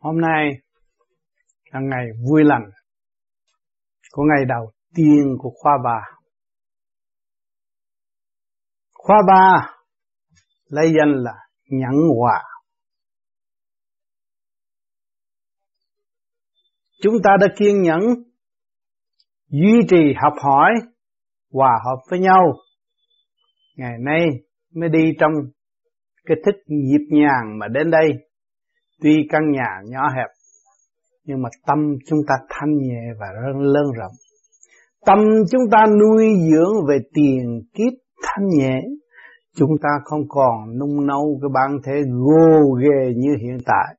Hôm nay là ngày vui lành của ngày đầu tiên của khoa ba. Khoa ba lấy danh là nhẫn hòa. Chúng ta đã kiên nhẫn, duy trì học hỏi, hòa hợp với nhau. Ngày nay mới đi trong cái thích nhịp nhàng mà đến đây Tuy căn nhà nhỏ hẹp, nhưng mà tâm chúng ta thanh nhẹ và lớn rộng. Tâm chúng ta nuôi dưỡng về tiền kiếp thanh nhẹ. Chúng ta không còn nung nấu cái bản thể gồ ghề như hiện tại.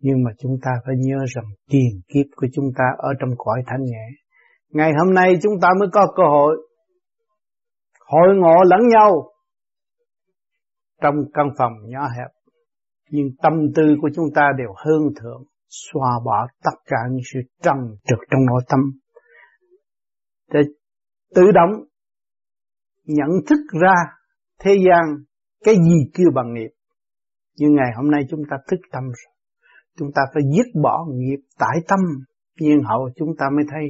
Nhưng mà chúng ta phải nhớ rằng tiền kiếp của chúng ta ở trong cõi thanh nhẹ. Ngày hôm nay chúng ta mới có cơ hội hội ngộ lẫn nhau trong căn phòng nhỏ hẹp nhưng tâm tư của chúng ta đều hơn thượng, xóa bỏ tất cả những sự trần trực trong nội tâm. Để tự động nhận thức ra thế gian cái gì kêu bằng nghiệp. Nhưng ngày hôm nay chúng ta thức tâm rồi. Chúng ta phải dứt bỏ nghiệp tại tâm nhiên hậu chúng ta mới thấy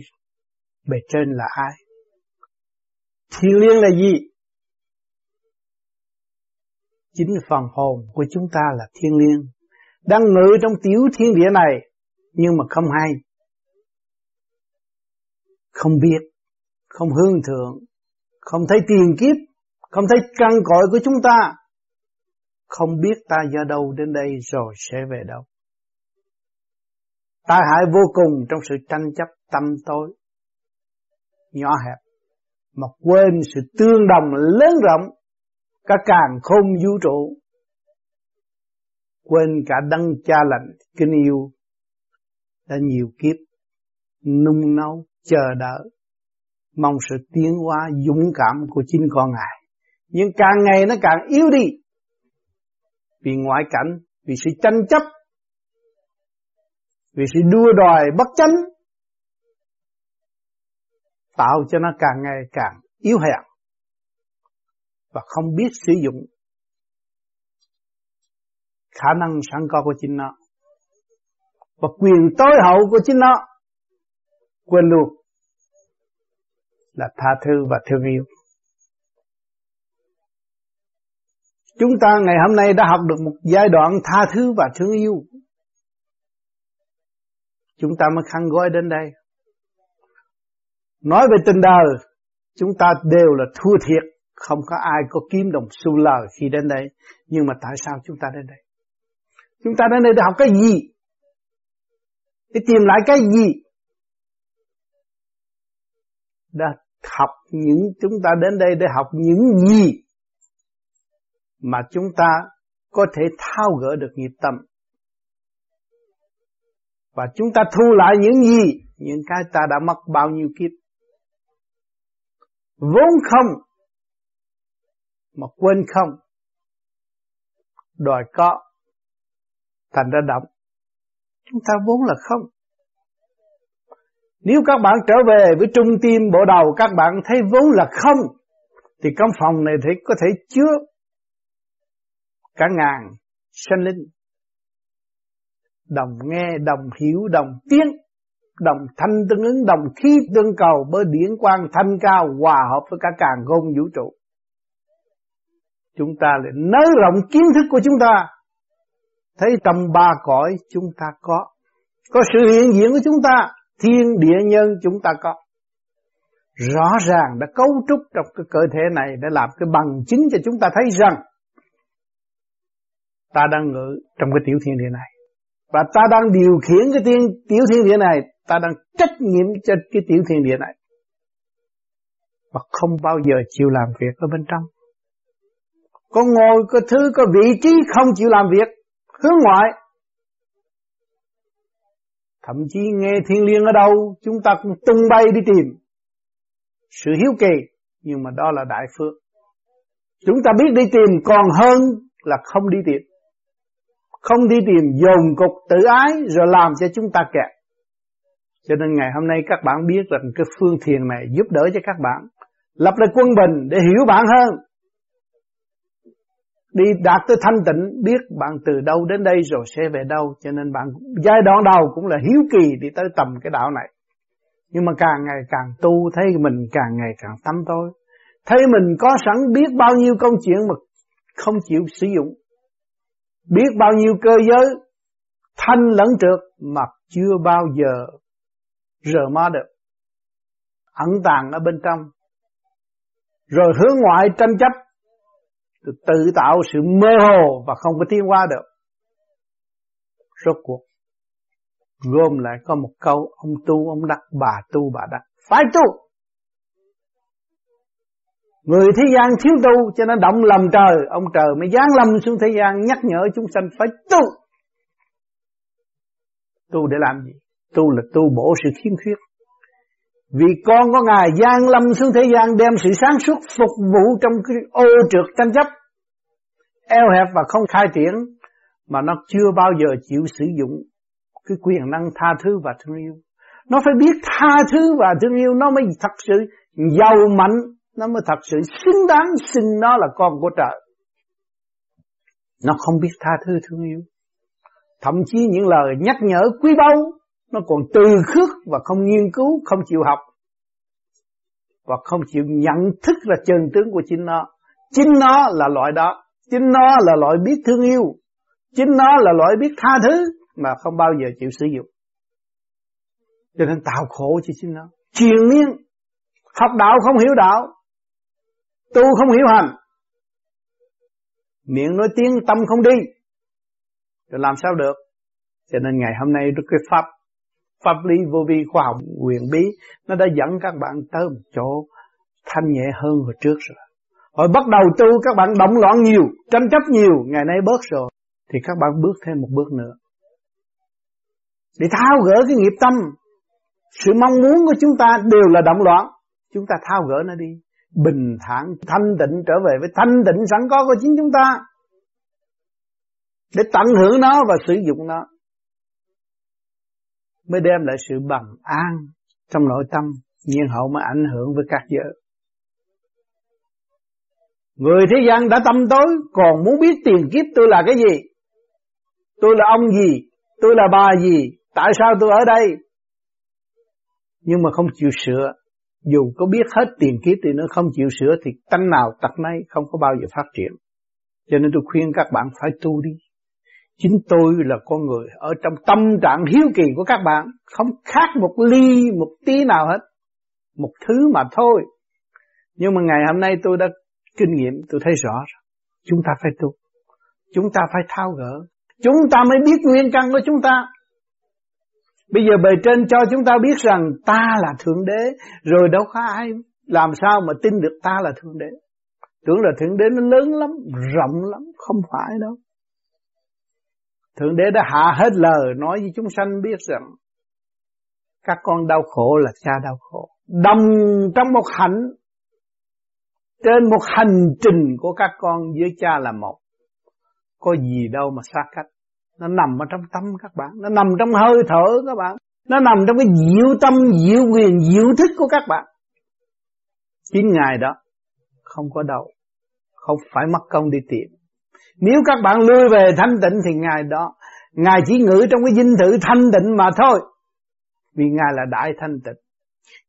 bề trên là ai. Thiên liên là gì? Chính phần hồn của chúng ta là thiên liêng, đang ngự trong tiểu thiên địa này, nhưng mà không hay. Không biết, không hương thượng, không thấy tiền kiếp, không thấy căn cội của chúng ta, không biết ta do đâu đến đây rồi sẽ về đâu. Tai hại vô cùng trong sự tranh chấp tâm tối, nhỏ hẹp, mà quên sự tương đồng lớn rộng cả càng không vũ trụ. Quên cả đấng cha lành, kính yêu, đã nhiều kiếp nung nấu, chờ đợi. Mong sự tiến hóa dũng cảm của chính con ngài. Nhưng càng ngày nó càng yếu đi. Vì ngoại cảnh, vì sự tranh chấp, vì sự đua đòi bất chánh, tạo cho nó càng ngày càng yếu hèn và không biết sử dụng khả năng sẵn có của chính nó và quyền tối hậu của chính nó quên luôn là tha thứ và thương yêu. Chúng ta ngày hôm nay đã học được một giai đoạn tha thứ và thương yêu. Chúng ta mới khăn gói đến đây. Nói về tình đời, chúng ta đều là thua thiệt không có ai có kiếm đồng xu lời khi đến đây. Nhưng mà tại sao chúng ta đến đây? Chúng ta đến đây để học cái gì? Để tìm lại cái gì? Đã học những, chúng ta đến đây để học những gì mà chúng ta có thể thao gỡ được nghiệp tâm. Và chúng ta thu lại những gì? Những cái ta đã mất bao nhiêu kiếp. Vốn không mà quên không, đòi có, thành ra động. Chúng ta vốn là không. Nếu các bạn trở về với trung tim bộ đầu, các bạn thấy vốn là không, thì căn phòng này thì có thể chứa cả ngàn sinh linh. Đồng nghe, đồng hiểu, đồng tiếng, đồng thanh tương ứng, đồng khí tương cầu bởi điển quang thanh cao hòa hợp với cả càng ngôn vũ trụ chúng ta lại nới rộng kiến thức của chúng ta. Thấy trong ba cõi chúng ta có. Có sự hiện diện của chúng ta, thiên địa nhân chúng ta có. Rõ ràng đã cấu trúc trong cái cơ thể này để làm cái bằng chứng cho chúng ta thấy rằng ta đang ngự trong cái tiểu thiên địa này. Và ta đang điều khiển cái tiên tiểu thiên địa này, ta đang trách nhiệm cho cái tiểu thiên địa này. Và không bao giờ chịu làm việc ở bên trong có ngồi, có thứ, có vị trí không chịu làm việc, hướng ngoại. Thậm chí nghe thiên liêng ở đâu, chúng ta cũng tung bay đi tìm. Sự hiếu kỳ, nhưng mà đó là đại phước. Chúng ta biết đi tìm còn hơn là không đi tìm. Không đi tìm dồn cục tự ái rồi làm cho chúng ta kẹt. Cho nên ngày hôm nay các bạn biết rằng cái phương thiền này giúp đỡ cho các bạn lập lại quân bình để hiểu bạn hơn đi đạt tới thanh tịnh, biết bạn từ đâu đến đây rồi sẽ về đâu. Cho nên bạn giai đoạn đầu cũng là hiếu kỳ đi tới tầm cái đạo này. Nhưng mà càng ngày càng tu, thấy mình càng ngày càng tâm tối. Thấy mình có sẵn biết bao nhiêu công chuyện mà không chịu sử dụng. Biết bao nhiêu cơ giới, thanh lẫn trượt mà chưa bao giờ rờ ma được. Ẩn tàng ở bên trong. Rồi hướng ngoại tranh chấp tự tạo sự mơ hồ và không có tiến qua được. Rốt cuộc, gom lại có một câu, ông tu, ông đắc, bà tu, bà đắc. Phải tu. Người thế gian thiếu tu, cho nên động lầm trời, Ông trời mới giáng lâm xuống thế gian Nhắc nhở chúng sanh phải tu. Tu để làm gì? Tu là tu bổ sự khiếm khuyết. Vì con có Ngài gian lâm xuống thế gian Đem sự sáng suốt phục vụ Trong cái ô trượt tranh chấp, Eo hẹp và không khai triển, Mà nó chưa bao giờ chịu sử dụng Cái quyền năng tha thứ và thương yêu Nó phải biết tha thứ và thương yêu Nó mới thật sự giàu mạnh, nó mới thật sự xứng đáng xưng nó là con của trời. Nó không biết tha thứ thương yêu. Thậm chí những lời nhắc nhở quý báu nó còn từ khước và không nghiên cứu, không chịu học. Và không chịu nhận thức là chân tướng của chính nó. Chính nó là loại đó, chính nó là loại biết thương yêu, chính nó là loại biết tha thứ mà không bao giờ chịu sử dụng. Cho nên tạo khổ cho chính nó. truyền miên, học đạo không hiểu đạo, Tu không hiểu hành. Miệng nói tiếng tâm không đi. Rồi làm sao được? Cho nên ngày hôm nay cái pháp Pháp lý vô vi khoa học quyền bí, Nó đã dẫn các bạn tới một chỗ Thanh nhẹ hơn hồi trước rồi. Hồi bắt đầu tu, các bạn động loạn nhiều, Tranh chấp nhiều, Ngày nay bớt rồi, Thì các bạn bước thêm một bước nữa. Để thao gỡ cái nghiệp tâm, Sự mong muốn của chúng ta đều là động loạn. Chúng ta thao gỡ nó đi. Bình thản, thanh tịnh trở về với thanh tịnh sẵn có của chính chúng ta. Để tận hưởng nó và sử dụng nó mới đem lại sự bằng an trong nội tâm nhiên hậu mới ảnh hưởng với các vợ người thế gian đã tâm tối, còn muốn biết tiền kiếp tôi là cái gì? Tôi là ông gì? Tôi là bà gì? Tại sao tôi ở đây? Nhưng mà không chịu sửa. Dù có biết hết tiền kiếp thì nó không chịu sửa thì tánh nào tật nấy, không có bao giờ phát triển. Cho nên tôi khuyên các bạn phải tu đi. Chính tôi là con người ở trong tâm trạng hiếu kỳ của các bạn không khác một ly một tí nào hết. Một thứ mà thôi. Nhưng mà ngày hôm nay tôi đã kinh nghiệm tôi thấy rõ chúng ta phải tu. Chúng ta phải thao gỡ. Chúng ta mới biết nguyên căn của chúng ta. Bây giờ bề trên cho chúng ta biết rằng ta là Thượng Đế, rồi đâu có ai làm sao mà tin được ta là Thượng Đế. Tưởng là Thượng Đế nó lớn lắm, rộng lắm, không phải đâu. Thượng Đế đã hạ hết lời nói với chúng sanh biết rằng các con đau khổ là cha đau khổ. Đồng trong một hạnh, trên một hành trình của các con với cha là một. Có gì đâu mà xa cách. Nó nằm ở trong tâm các bạn Nó nằm trong hơi thở các bạn Nó nằm trong cái diệu tâm, diệu quyền, diệu thức của các bạn Chính Ngài đó Không có đâu Không phải mất công đi tìm nếu các bạn lui về thanh tịnh Thì Ngài đó Ngài chỉ ngự trong cái dinh thự thanh tịnh mà thôi Vì Ngài là đại thanh tịnh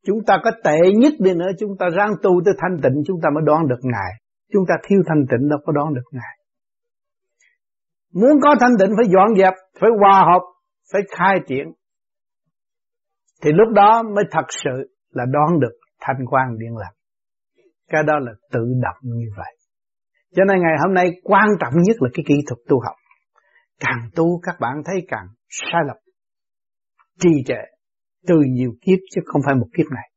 Chúng ta có tệ nhất đi nữa Chúng ta ráng tu tới thanh tịnh Chúng ta mới đoán được Ngài Chúng ta thiếu thanh tịnh đâu có đoán được Ngài Muốn có thanh tịnh phải dọn dẹp, phải hòa hợp, phải khai triển. Thì lúc đó mới thật sự là đón được thanh quan điện lạc. Cái đó là tự động như vậy. Cho nên ngày hôm nay quan trọng nhất là cái kỹ thuật tu học. Càng tu các bạn thấy càng sai lầm, trì trệ từ nhiều kiếp chứ không phải một kiếp này.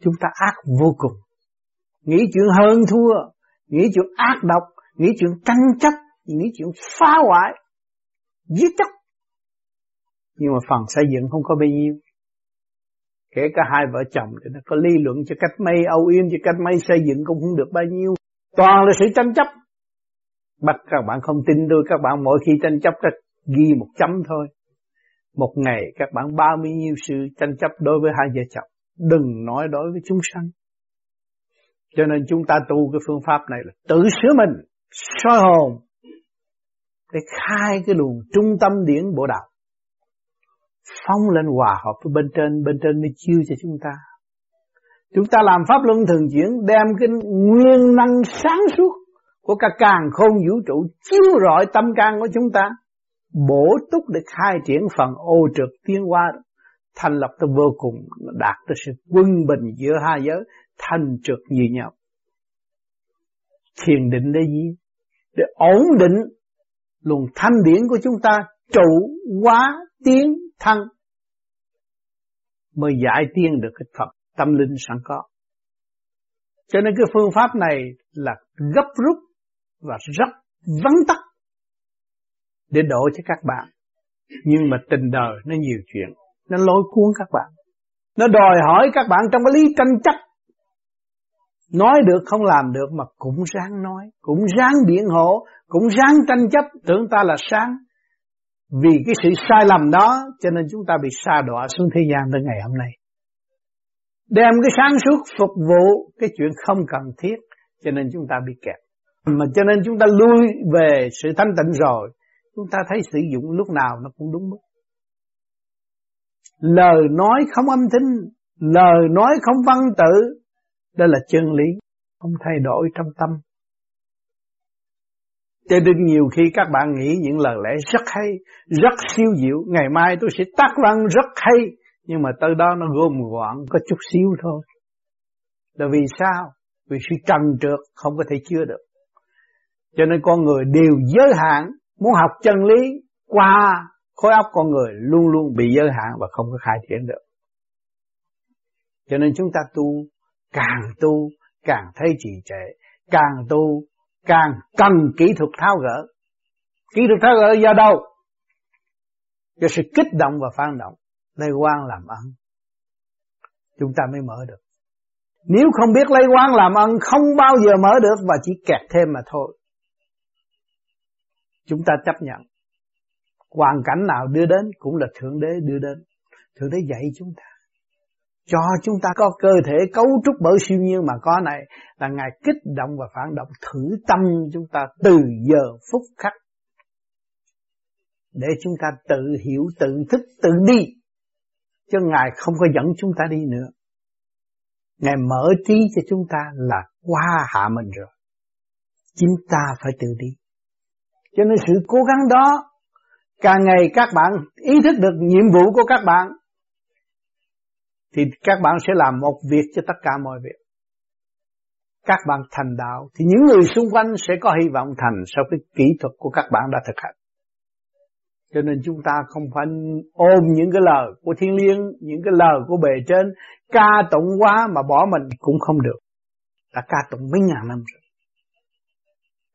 Chúng ta ác vô cùng. Nghĩ chuyện hơn thua, nghĩ chuyện ác độc, nghĩ chuyện tranh chấp, nghĩ chuyện phá hoại giết chóc nhưng mà phần xây dựng không có bao nhiêu kể cả hai vợ chồng thì nó có ly luận cho cách mấy âu yếm cho cách mấy xây dựng cũng không được bao nhiêu toàn là sự tranh chấp. Bắt các bạn không tin tôi, các bạn mỗi khi tranh chấp các ghi một chấm thôi. Một ngày các bạn bao nhiêu sự tranh chấp đối với hai vợ chồng. Đừng nói đối với chúng sanh. Cho nên chúng ta tu cái phương pháp này là tự sửa mình, soi hồn, để khai cái luồng trung tâm điển bộ đạo. Phóng lên hòa hợp với bên trên bên trên mới chiêu cho chúng ta chúng ta làm pháp luân thường chuyển, đem cái nguyên năng sáng suốt của cả càng khôn vũ trụ chiếu rọi tâm can của chúng ta, bổ túc để khai triển phần ô trực tiến hóa, thành lập tới vô cùng, đạt tới sự quân bình giữa hai giới, thành trực như nhau. Thiền định để gì? Để ổn định luồng thanh điển của chúng ta, trụ hóa, tiến thân mới giải tiên được cái Phật tâm linh sẵn có. Cho nên cái phương pháp này là gấp rút và rất vắn tắt để đổ cho các bạn. Nhưng mà tình đời nó nhiều chuyện, nó lôi cuốn các bạn. Nó đòi hỏi các bạn trong cái lý tranh chấp. Nói được không làm được mà cũng ráng nói, cũng ráng biện hộ, cũng ráng tranh chấp, tưởng ta là sáng. Vì cái sự sai lầm đó cho nên chúng ta bị sa đọa xuống thế gian tới ngày hôm nay. Đem cái sáng suốt phục vụ cái chuyện không cần thiết cho nên chúng ta bị kẹt. Mà cho nên chúng ta lui về sự thanh tịnh rồi, chúng ta thấy sử dụng lúc nào nó cũng đúng mức. Lời nói không âm thanh, lời nói không văn tự, đó là chân lý, không thay đổi trong tâm. Cho nên nhiều khi các bạn nghĩ những lời lẽ rất hay, rất siêu diệu, ngày mai tôi sẽ tác văn rất hay, nhưng mà tới đó nó gồm gọn có chút xíu thôi. Là vì sao? Vì sự trần trượt không có thể chứa được. Cho nên con người đều giới hạn, muốn học chân lý qua khối óc con người luôn luôn bị giới hạn và không có khai triển được. Cho nên chúng ta tu, càng tu, càng thấy trì trệ, càng tu, càng cần kỹ thuật tháo gỡ. Kỹ thuật tháo gỡ do đâu? Do sự kích động và phản động lấy quan làm ăn, chúng ta mới mở được. Nếu không biết lấy quan làm ăn, không bao giờ mở được và chỉ kẹt thêm mà thôi. Chúng ta chấp nhận. Hoàn cảnh nào đưa đến cũng là thượng đế đưa đến. Thượng đế dạy chúng ta. Cho chúng ta có cơ thể cấu trúc bởi siêu nhiên mà có này là ngài kích động và phản động thử tâm chúng ta từ giờ phút khắc. Để chúng ta tự hiểu tự thức tự đi. Chứ Ngài không có dẫn chúng ta đi nữa. Ngài mở trí cho chúng ta là qua hạ mình rồi. Chính ta phải tự đi. Cho nên sự cố gắng đó, càng ngày các bạn ý thức được nhiệm vụ của các bạn, thì các bạn sẽ làm một việc cho tất cả mọi việc. Các bạn thành đạo, thì những người xung quanh sẽ có hy vọng thành sau cái kỹ thuật của các bạn đã thực hành. Cho nên chúng ta không phải ôm những cái lời của thiên liêng, những cái lời của bề trên, ca tụng quá mà bỏ mình cũng không được. Đã ca tụng mấy ngàn năm rồi.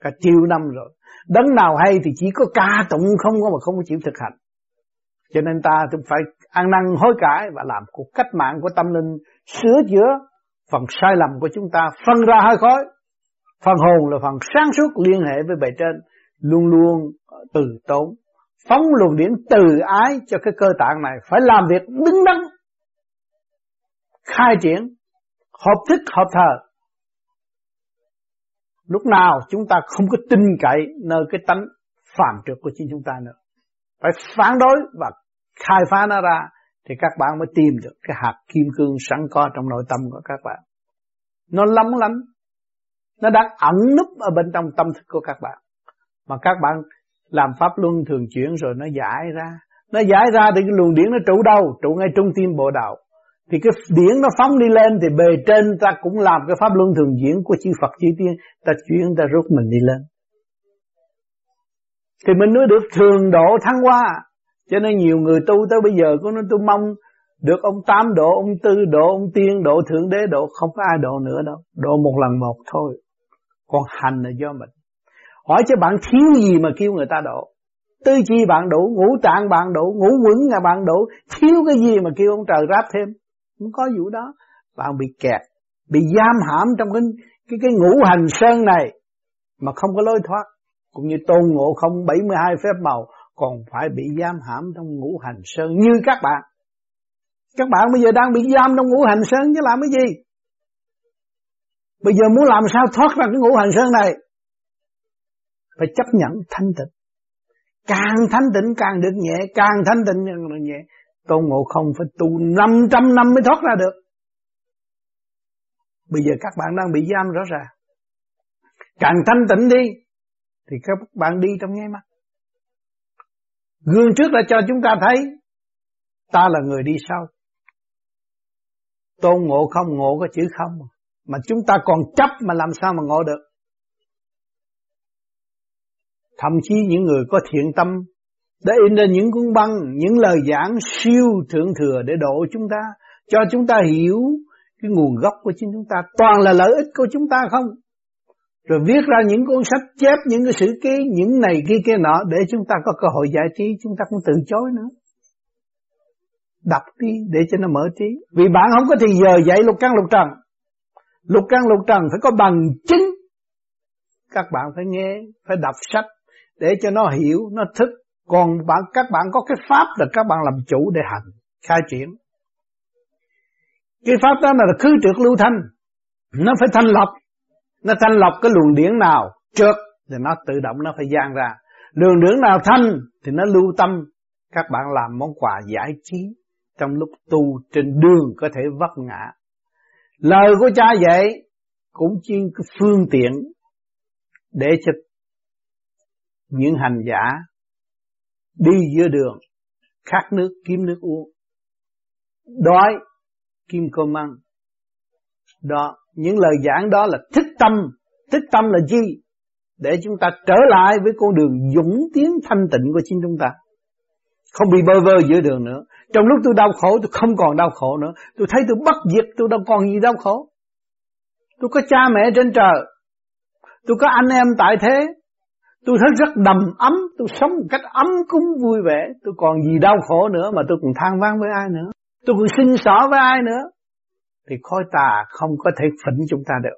Cả triệu năm rồi. Đấng nào hay thì chỉ có ca tụng không có mà không có chịu thực hành. Cho nên ta cũng phải ăn năn hối cải và làm cuộc cách mạng của tâm linh sửa chữa phần sai lầm của chúng ta phân ra hơi khói. Phần hồn là phần sáng suốt liên hệ với bề trên, luôn luôn từ tốn phóng luồng điển từ ái cho cái cơ tạng này phải làm việc đứng đắn, khai triển, hợp thức, hợp thờ. Lúc nào chúng ta không có tin cậy nơi cái tánh phàm trượt của chính chúng ta nữa. Phải phản đối và khai phá nó ra thì các bạn mới tìm được cái hạt kim cương sẵn có trong nội tâm của các bạn. Nó lắm lắm nó đang ẩn núp ở bên trong tâm thức của các bạn. Mà các bạn làm pháp luân thường chuyển rồi nó giải ra. Nó giải ra thì cái luồng điển nó trụ đâu? Trụ ngay trung tim bộ đạo. Thì cái điển nó phóng đi lên thì bề trên ta cũng làm cái pháp luân thường chuyển của chư Phật chư tiên. Ta chuyển, ta rút mình đi lên. Thì mình mới được thường độ thăng hoa. Cho nên nhiều người tu tới bây giờ có nó tôi mong được ông tám độ, ông tư độ, ông tiên độ, thượng đế độ. Không có ai độ nữa đâu. Độ một lần một thôi. Còn hành là do mình. Hỏi cho bạn thiếu gì mà kêu người ta độ Tư chi bạn đủ, ngũ tạng bạn đủ, ngũ quẩn là bạn đủ Thiếu cái gì mà kêu ông trời ráp thêm? Không có vụ đó. Bạn bị kẹt, bị giam hãm trong cái cái, cái ngũ hành sơn này Mà không có lối thoát. Cũng như tôn ngộ không 72 phép màu Còn phải bị giam hãm trong ngũ hành sơn như các bạn. Các bạn bây giờ đang bị giam trong ngũ hành sơn chứ làm cái gì? Bây giờ muốn làm sao thoát ra cái ngũ hành sơn này? Phải chấp nhận thanh tịnh. Càng thanh tịnh càng được nhẹ, càng thanh tịnh càng được nhẹ. Tôn ngộ không phải tu 500 năm mới thoát ra được. Bây giờ các bạn đang bị giam rõ ràng. Càng thanh tịnh đi, thì các bạn đi trong nháy mắt. Gương trước đã cho chúng ta thấy, ta là người đi sau. Tôn ngộ không ngộ có chữ không? Mà chúng ta còn chấp mà làm sao mà ngộ được? Thậm chí những người có thiện tâm đã in ra những cuốn băng, những lời giảng siêu thượng thừa để độ chúng ta, cho chúng ta hiểu cái nguồn gốc của chính chúng ta, toàn là lợi ích của chúng ta không? Rồi viết ra những cuốn sách, chép những cái sự ký, những này kia kia nọ, để chúng ta có cơ hội giải trí, chúng ta cũng từ chối nữa. Đọc đi, để cho nó mở trí. Vì bạn không có thì giờ dạy lục căn lục trần. Lục căn lục trần phải có bằng chứng. Các bạn phải nghe, phải đọc sách để cho nó hiểu, nó thức. Còn bạn, các bạn có cái pháp là các bạn làm chủ để hành, khai triển. Cái pháp đó là khứ trượt lưu thanh. Nó phải thanh lọc. Nó thanh lọc cái luồng điển nào trượt thì nó tự động nó phải gian ra. Luồng điển nào thanh thì nó lưu tâm. Các bạn làm món quà giải trí trong lúc tu trên đường có thể vấp ngã. Lời của cha dạy cũng chỉ phương tiện để cho những hành giả đi giữa đường, khát nước, kiếm nước uống, đói kim cơm ăn. Đó, những lời giảng đó là thích tâm thích tâm là gì? Để chúng ta trở lại với con đường dũng tiến thanh tịnh của chính chúng ta. Không bị bơ vơ giữa đường nữa. Trong lúc tôi đau khổ, tôi không còn đau khổ nữa. Tôi thấy tôi bất diệt, tôi đâu còn gì đau khổ. Tôi có cha mẹ trên trời. Tôi có anh em tại thế tôi thấy rất đầm ấm, tôi sống một cách ấm cúng vui vẻ. Tôi còn gì đau khổ nữa mà tôi còn than vang với ai nữa. Tôi còn xin xỏ với ai nữa. Thì khói tà không có thể phỉnh chúng ta được.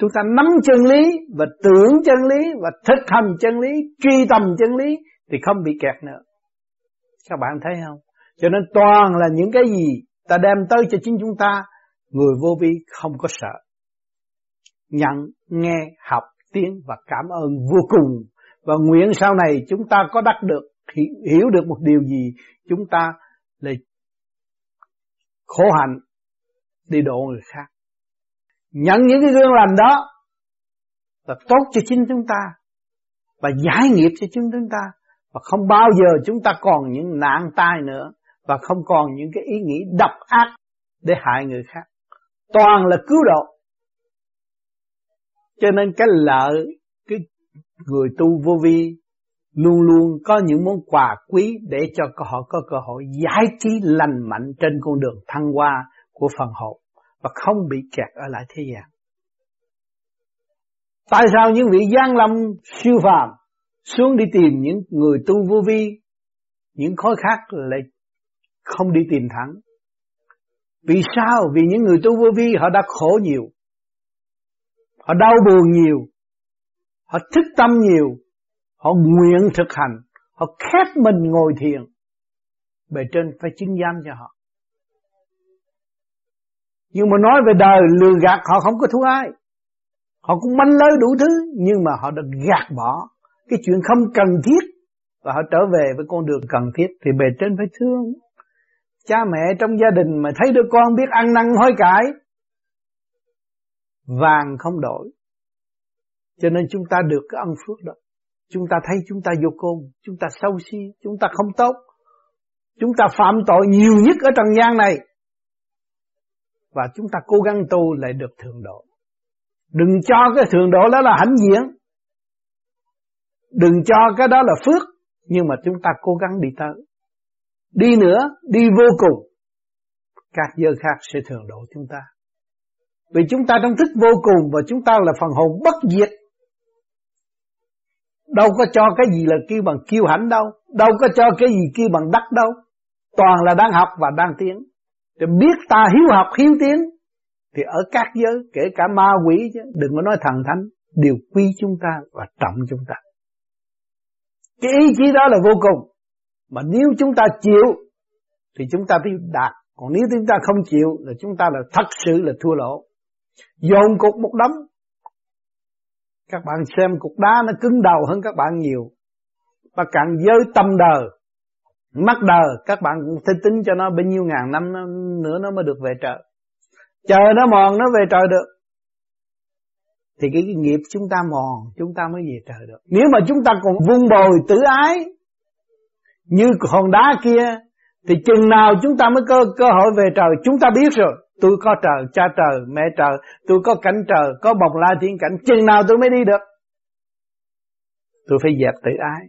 Chúng ta nắm chân lý và tưởng chân lý và thực hành chân lý, truy tầm chân lý thì không bị kẹt nữa. Các bạn thấy không? Cho nên toàn là những cái gì ta đem tới cho chính chúng ta, người vô vi không có sợ. Nhận, nghe, học, tiếng và cảm ơn vô cùng và nguyện sau này chúng ta có đắc được hiểu được một điều gì, chúng ta là khổ hạnh đi độ người khác. Nhận những cái gương lành đó là tốt cho chính chúng ta và giải nghiệp cho chính chúng ta. Và không bao giờ chúng ta còn những nạn tai nữa và không còn những cái ý nghĩ độc ác để hại người khác. Toàn là cứu độ. Cho nên cái lợi người tu vô vi luôn luôn có những món quà quý để cho họ có cơ hội giải trí lành mạnh trên con đường thăng hoa của phần hồn và không bị kẹt ở lại thế gian. Tại sao những vị gian lâm siêu phàm xuống đi tìm những người tu vô vi, những khối khác lại không đi tìm thẳng? Vì sao? Vì những người tu vô vi họ đã khổ nhiều, họ đau buồn nhiều, họ thức tâm nhiều, họ nguyện thực hành, họ khép mình ngồi thiền, bề trên phải chứng giám cho họ. Nhưng mà nói về đời lừa gạt họ không có thua ai. Họ cũng manh lới đủ thứ nhưng mà họ đã gạt bỏ cái chuyện không cần thiết và họ trở về với con đường cần thiết thì bề trên phải thương. Cha mẹ trong gia đình mà thấy đứa con biết ăn năn hối cải vàng không đổi. Cho nên chúng ta được cái ân phước đó. Chúng ta thấy chúng ta vô côn, chúng ta sâu si, chúng ta không tốt. Chúng ta phạm tội nhiều nhất ở trần gian này và chúng ta cố gắng tu lại được thượng độ. Đừng cho cái thượng độ đó là hãnh diện. Đừng cho cái đó là phước, nhưng mà chúng ta cố gắng đi tới. Đi nữa, đi vô cùng. Các giờ khác sẽ thường độ chúng ta. Vì chúng ta trong thức vô cùng và chúng ta là phần hồn bất diệt. Đâu có cho cái gì là kêu bằng kiêu hãnh đâu. Đâu có cho cái gì kêu bằng đắc đâu. Toàn là đang học và đang tiến. thì biết ta hiếu học, hiếu tiến, Thì ở các giới, kể cả ma quỷ chứ, Đừng có nói thần thánh, Đều quý chúng ta và trọng chúng ta Cái ý chí đó là vô cùng Mà nếu chúng ta chịu, Thì chúng ta phải đạt Còn nếu chúng ta không chịu, Là chúng ta là thật sự là thua lỗ Dồn cục một đống các bạn xem cục đá nó cứng đầu hơn các bạn nhiều. Và càng giới tâm đời, mắt đời, các bạn cũng phải tính cho nó bao nhiêu ngàn năm nữa nó mới được về trời. Chờ nó mòn nó về trời được. Thì cái, cái nghiệp chúng ta mòn, chúng ta mới về trời được. Nếu mà chúng ta còn vun bồi tử ái, như hòn đá kia, thì chừng nào chúng ta mới có cơ hội về trời, chúng ta biết rồi. Tôi có trời, cha trời, mẹ trời, tôi có cảnh trời, có bồng la thiên cảnh, chừng nào tôi mới đi được. Tôi phải dẹp tự ái.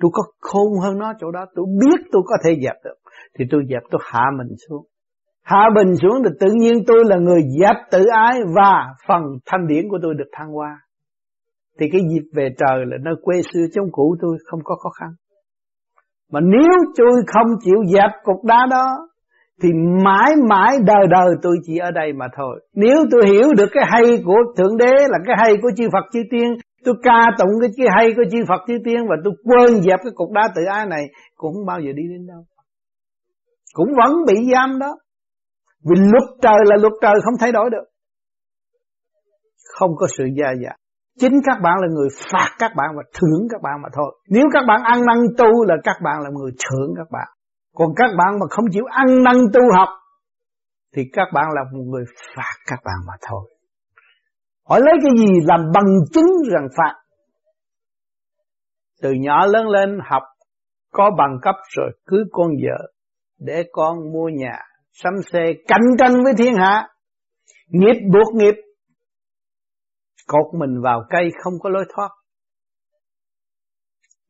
Tôi có khôn hơn nó chỗ đó, tôi biết tôi có thể dẹp được. Thì tôi dẹp tôi hạ mình xuống. Hạ bình xuống thì tự nhiên tôi là người dẹp tự ái và phần thanh điển của tôi được thăng hoa. Thì cái dịp về trời là nơi quê xưa trong cũ tôi không có khó khăn. Mà nếu tôi không chịu dẹp cục đá đó thì mãi mãi đời đời tôi chỉ ở đây mà thôi. Nếu tôi hiểu được cái hay của Thượng Đế là cái hay của chư Phật chư Tiên, tôi ca tụng cái, cái hay của chư Phật chư Tiên và tôi quên dẹp cái cục đá tự ái này cũng không bao giờ đi đến đâu. Cũng vẫn bị giam đó. Vì luật trời là luật trời không thay đổi được. Không có sự gia dạ. Chính các bạn là người phạt các bạn và thưởng các bạn mà thôi. Nếu các bạn ăn năn tu là các bạn là người thưởng các bạn. Còn các bạn mà không chịu ăn năn tu học thì các bạn là một người phạt các bạn mà thôi. Hỏi lấy cái gì làm bằng chứng rằng phạt? Từ nhỏ lớn lên học có bằng cấp rồi cưới con vợ để con mua nhà, sắm xe cạnh tranh với thiên hạ. Nghiệp buộc nghiệp cột mình vào cây không có lối thoát.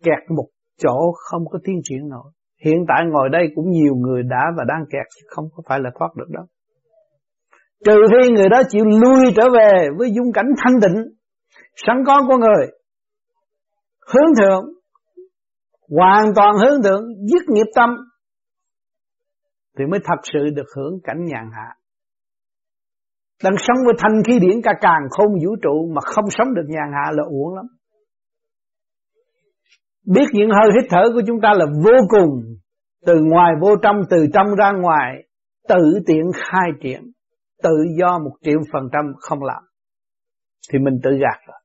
Kẹt một chỗ không có tiến triển nổi. Hiện tại ngồi đây cũng nhiều người đã và đang kẹt chứ không có phải là thoát được đâu. Trừ khi người đó chịu lui trở về với dung cảnh thanh tịnh, sẵn có của người, hướng thượng, hoàn toàn hướng thượng, dứt nghiệp tâm, thì mới thật sự được hưởng cảnh nhàn hạ. Đang sống với thanh khí điển cả càng không vũ trụ mà không sống được nhàn hạ là uổng lắm. Biết những hơi hít thở của chúng ta là vô cùng Từ ngoài vô trong, từ trong ra ngoài Tự tiện khai triển Tự do một triệu phần trăm không làm Thì mình tự gạt rồi.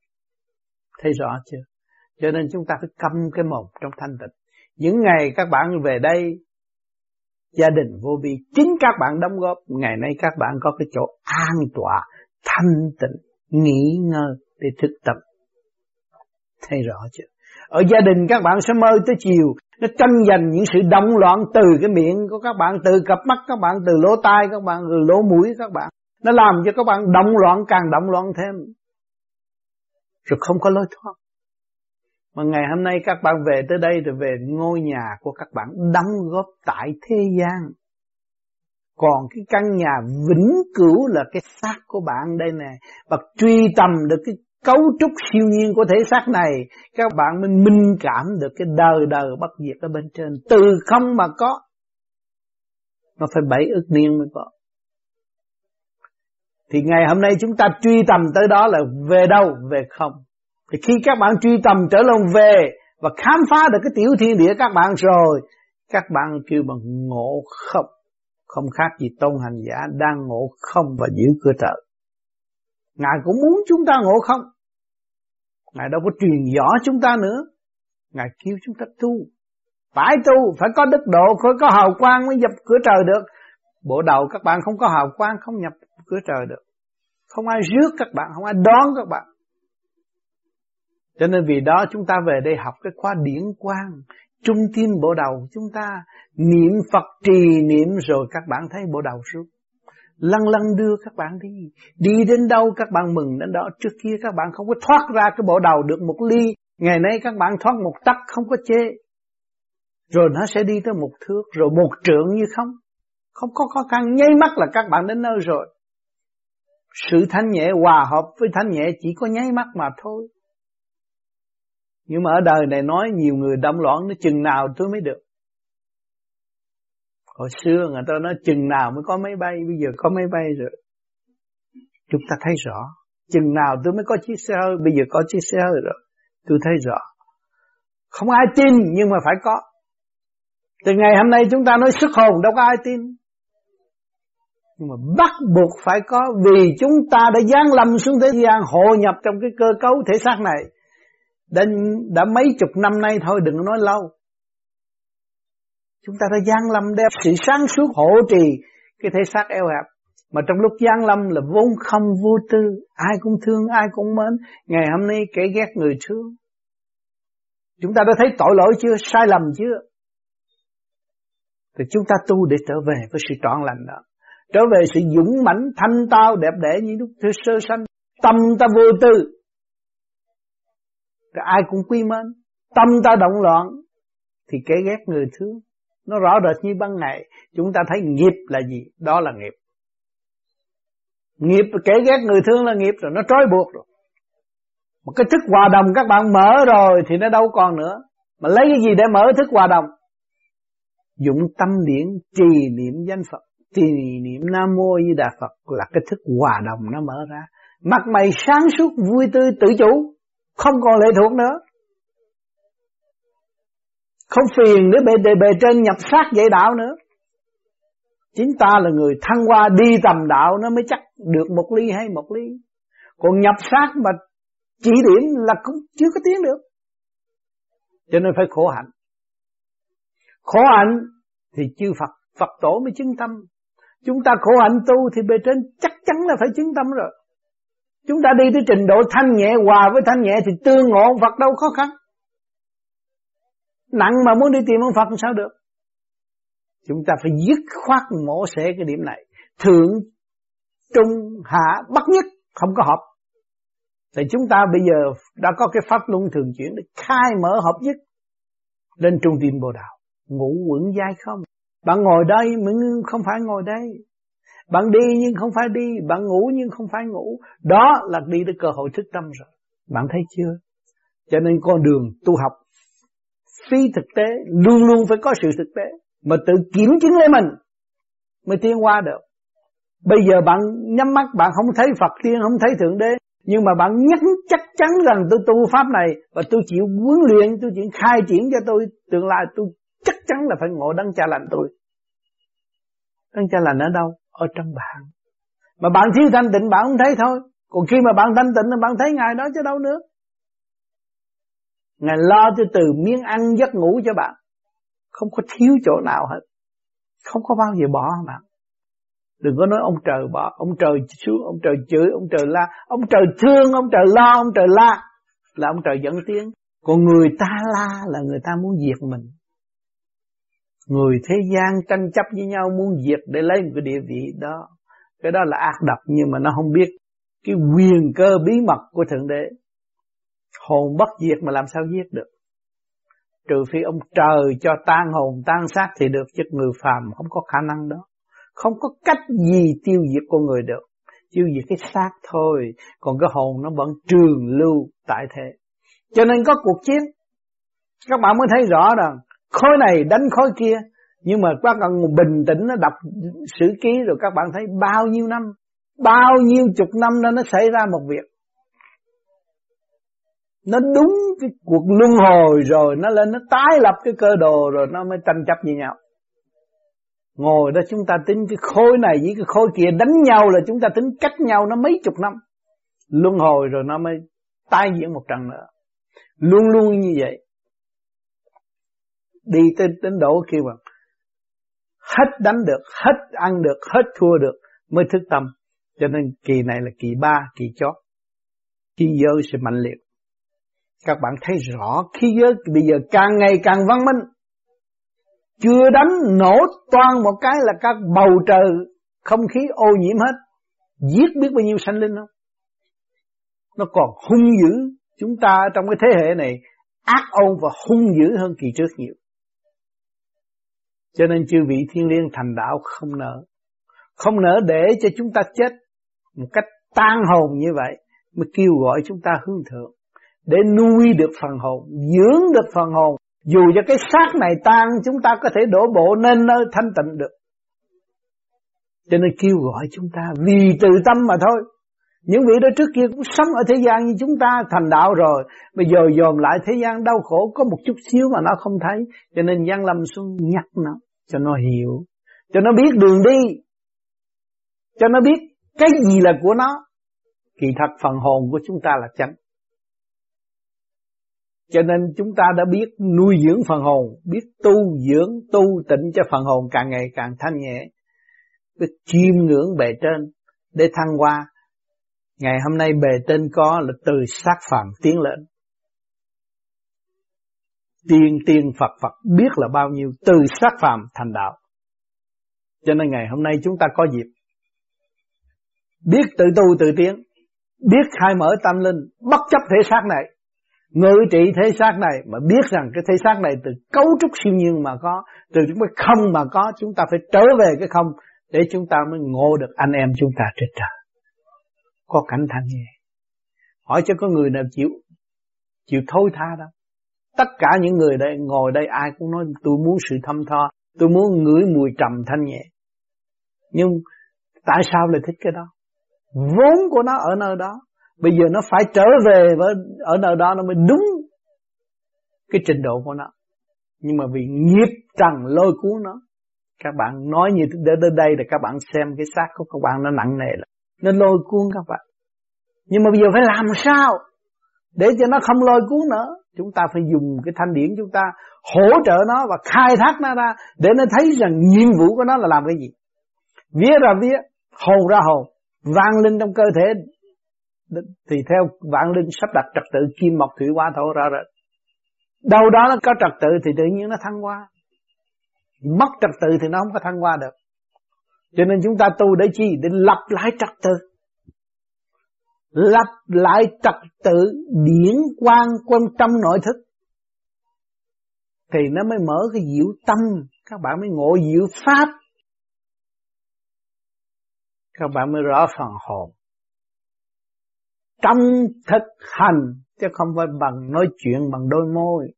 Thấy rõ chưa? Cho nên chúng ta phải câm cái mồm trong thanh tịnh. Những ngày các bạn về đây Gia đình vô vi Chính các bạn đóng góp Ngày nay các bạn có cái chỗ an tọa Thanh tịnh Nghỉ ngơi để thức tập. Thấy rõ chưa? Ở gia đình các bạn sẽ mơ tới chiều. Nó tranh giành những sự động loạn từ cái miệng của các bạn Từ cặp mắt các bạn, từ lỗ tai các bạn, từ lỗ mũi các bạn. Nó làm cho các bạn động loạn càng động loạn thêm. Rồi không có lối thoát. Mà ngày hôm nay các bạn về tới đây Rồi về ngôi nhà của các bạn đóng góp tại thế gian. Còn cái căn nhà vĩnh cửu là cái xác của bạn đây nè. Và truy tầm được cái cấu trúc siêu nhiên của thể xác này, các bạn mới minh cảm được cái đời đời bất diệt ở bên trên. Từ không mà có, nó phải bảy ức niên mới có. Thì ngày hôm nay chúng ta truy tầm tới đó là về đâu? Về không. Thì khi các bạn truy tầm trở lòng về và khám phá được cái tiểu thiên địa các bạn rồi, các bạn kêu bằng ngộ không. Không khác gì tôn hành giả đang ngộ không và giữ cửa trợ Ngài cũng muốn chúng ta ngộ không? Ngài đâu có truyền rõ chúng ta nữa. Ngài kêu chúng ta tu. Phải tu, phải có đức độ, phải có hào quang mới nhập cửa trời được. Bộ đầu các bạn không có hào quang không nhập cửa trời được. Không ai rước các bạn, không ai đón các bạn. Cho nên vì đó chúng ta về đây học cái khóa điển quang Trung tim bộ đầu chúng ta. Niệm Phật trì niệm rồi các bạn thấy bộ đầu rút lăn lăn đưa các bạn đi. Đi đến đâu các bạn mừng đến đó. Trước kia các bạn không có thoát ra cái bộ đầu được một ly. Ngày nay các bạn thoát một tắc không có chê. Rồi nó sẽ đi tới một thước, rồi một trượng như không. Không có khó khăn, nháy mắt là các bạn đến nơi rồi. Sự thanh nhẹ hòa hợp với thanh nhẹ chỉ có nháy mắt mà thôi. Nhưng mà ở đời này nói nhiều người đâm loạn nó chừng nào tôi mới được. Hồi xưa người ta nói chừng nào mới có máy bay, bây giờ có máy bay rồi. Chúng ta thấy rõ. Chừng nào tôi mới có chiếc xe hơi, bây giờ có chiếc xe hơi rồi. Tôi thấy rõ. Không ai tin nhưng mà phải có. Từ ngày hôm nay chúng ta nói sức hồn đâu có ai tin. nhưng mà bắt buộc phải có vì chúng ta đã giáng lâm xuống thế gian hội nhập trong cái cơ cấu thể xác này đã, đã mấy chục năm nay thôi đừng nói lâu chúng ta đã gian lâm đem sự sáng suốt hộ trì cái thể xác eo hẹp. Mà trong lúc gian lâm là vốn không vô tư, ai cũng thương, ai cũng mến, ngày hôm nay kẻ ghét người thương. Chúng ta đã thấy tội lỗi chưa? Sai lầm chưa? Thì chúng ta tu để trở về với sự trọn lành đó. Trở về sự dũng mãnh, thanh tao, đẹp đẽ như lúc thơ sơ sanh. Tâm ta vô tư. Thì ai cũng quý mến. Tâm ta động loạn, thì kẻ ghét người thương nó rõ rệt như ban ngày. Chúng ta thấy nghiệp là gì? Đó là nghiệp. Nghiệp kẻ ghét người thương là nghiệp rồi, nó trói buộc rồi. Một cái thức hòa đồng các bạn mở rồi thì nó đâu còn nữa. Mà lấy cái gì để mở thức hòa đồng? Dụng tâm điển, trì niệm danh Phật. Trì niệm Nam Mô Di Đà Phật là cái thức hòa đồng nó mở ra. Mặt mày sáng suốt, vui tươi, tự chủ. Không còn lệ thuộc nữa không phiền nữa bề, bề, trên nhập sát dạy đạo nữa. Chính ta là người thăng qua đi tầm đạo nó mới chắc được một ly hay một ly. Còn nhập sát mà chỉ điểm là cũng chưa có tiến được. Cho nên phải khổ hạnh. Khổ hạnh thì chư Phật Phật tổ mới chứng tâm. Chúng ta khổ hạnh tu thì bề trên chắc chắn là phải chứng tâm rồi. Chúng ta đi tới trình độ thanh nhẹ hòa với thanh nhẹ thì tương ngộ Phật đâu khó khăn nặng mà muốn đi tìm ông Phật làm sao được? Chúng ta phải dứt khoát mổ xẻ cái điểm này. Thượng, trung, hạ, bất nhất, không có hợp. Thì chúng ta bây giờ đã có cái pháp luân thường chuyển để khai mở hợp nhất lên trung tim bồ đạo ngủ quẩn dai không. Bạn ngồi đây nhưng không phải ngồi đây. Bạn đi nhưng không phải đi, bạn ngủ nhưng không phải ngủ. Đó là đi tới cơ hội thức tâm rồi. Bạn thấy chưa? Cho nên con đường tu học phi thực tế, luôn luôn phải có sự thực tế. Mà tự kiểm chứng lấy mình mới tiến qua được. Bây giờ bạn nhắm mắt, bạn không thấy Phật tiên, không thấy thượng đế, nhưng mà bạn nhắc chắc chắn rằng tôi tu pháp này và tôi chịu huấn luyện, tôi chịu khai triển cho tôi tương lai, tôi chắc chắn là phải ngộ đấng cha lành tôi. Đấng cha lành ở đâu? Ở trong bạn. Mà bạn thiếu thanh tịnh, bạn không thấy thôi. Còn khi mà bạn thanh tịnh thì bạn thấy ngài đó chứ đâu nữa ngài lo cho từ miếng ăn giấc ngủ cho bạn. Không có thiếu chỗ nào hết. Không có bao giờ bỏ bạn. Đừng có nói ông trời bỏ, ông trời xuống, ông trời chửi, ông trời la. Ông trời thương, ông trời lo, ông trời la. Là ông trời dẫn tiếng. Còn người ta la là người ta muốn diệt mình. Người thế gian tranh chấp với nhau muốn diệt để lấy một cái địa vị đó. Cái đó là ác độc nhưng mà nó không biết cái quyền cơ bí mật của thượng đế hồn bất diệt mà làm sao giết được? Trừ phi ông trời cho tan hồn, tan xác thì được, chứ người phàm không có khả năng đó. Không có cách gì tiêu diệt con người được. Tiêu diệt cái xác thôi, còn cái hồn nó vẫn trường lưu tại thế. Cho nên có cuộc chiến. Các bạn mới thấy rõ rằng, khối này đánh khối kia, nhưng mà các bạn bình tĩnh, nó đọc sử ký, rồi các bạn thấy bao nhiêu năm, bao nhiêu chục năm nó nó xảy ra một việc nó đúng cái cuộc luân hồi rồi, nó lên, nó tái lập cái cơ đồ rồi, nó mới tranh chấp với nhau. Ngồi đó chúng ta tính cái khối này với cái khối kia, đánh nhau là chúng ta tính cách nhau nó mấy chục năm. Luân hồi rồi nó mới tái diễn một trận nữa. Luôn luôn như vậy. Đi tới đến độ khi mà hết đánh được, hết ăn được, hết thua được mới thức tâm. Cho nên kỳ này là kỳ ba, kỳ chót. Khi giới sẽ mạnh liệt các bạn thấy rõ khí giới, bây giờ càng ngày càng văn minh. Chưa đánh nổ toan một cái là các bầu trời, không khí ô nhiễm hết. Giết biết bao nhiêu sanh linh không? Nó còn hung dữ. Chúng ta trong cái thế hệ này, ác ôn và hung dữ hơn kỳ trước nhiều. Cho nên chư vị thiên liêng thành đạo không nỡ. Không nỡ để cho chúng ta chết một cách tan hồn như vậy, mới kêu gọi chúng ta hướng thượng để nuôi được phần hồn, dưỡng được phần hồn. Dù cho cái xác này tan, chúng ta có thể đổ bộ nên nơi thanh tịnh được. Cho nên kêu gọi chúng ta vì từ tâm mà thôi. Những vị đó trước kia cũng sống ở thế gian như chúng ta, thành đạo rồi. Bây giờ dòm lại thế gian đau khổ, có một chút xíu mà nó không thấy. Cho nên Giang Lâm xuống nhắc nó, Cho nó hiểu. Cho nó biết đường đi. Cho nó biết cái gì là của nó. Kỳ thật phần hồn của chúng ta là chánh cho nên chúng ta đã biết nuôi dưỡng phần hồn, biết tu dưỡng, tu tịnh cho phần hồn càng ngày càng thanh nhẹ. Biết chiêm ngưỡng bề trên để thăng hoa. Ngày hôm nay bề trên có là từ sát phạm tiến lên. Tiên tiên Phật Phật biết là bao nhiêu, từ sát phạm thành đạo. Cho nên ngày hôm nay chúng ta có dịp biết tự tu tự tiến, biết khai mở tâm linh, bất chấp thể xác này ngự trị thế xác này mà biết rằng cái thế xác này từ cấu trúc siêu nhiên mà có, từ chúng cái không mà có, chúng ta phải trở về cái không để chúng ta mới ngộ được anh em chúng ta trên trời. Có cảnh thanh nhẹ. Hỏi cho có người nào chịu chịu thôi tha đâu. Tất cả những người đây ngồi đây ai cũng nói, tôi muốn sự thâm tho, tôi muốn ngửi mùi trầm thanh nhẹ. Nhưng tại sao lại thích cái đó? Vốn của nó ở nơi đó bây giờ nó phải trở về với, ở nơi đó nó mới đúng cái trình độ của nó. Nhưng mà vì nghiệp trần lôi cuốn nó, các bạn nói như đến đây là các bạn xem cái xác của các bạn nó nặng nề là nó lôi cuốn các bạn. Nhưng mà bây giờ phải làm sao để cho nó không lôi cuốn nữa? Chúng ta phải dùng cái thanh điển chúng ta hỗ trợ nó và khai thác nó ra để nó thấy rằng nhiệm vụ của nó là làm cái gì. Vía ra vía hồn ra hồn vang linh trong cơ thể thì theo vạn linh sắp đặt trật tự kim mộc thủy hỏa thổ ra rồi. Đâu đó nó có trật tự thì tự nhiên nó thăng hoa. Mất trật tự thì nó không có thăng hoa được. Cho nên chúng ta tu để chi? Để lập lại trật tự. Lập lại trật tự điển quan quân tâm nội thức. Thì nó mới mở cái diệu tâm. Các bạn mới ngộ diệu pháp. Các bạn mới rõ phần hồn trong thực hành, chứ không phải bằng nói chuyện, bằng đôi môi.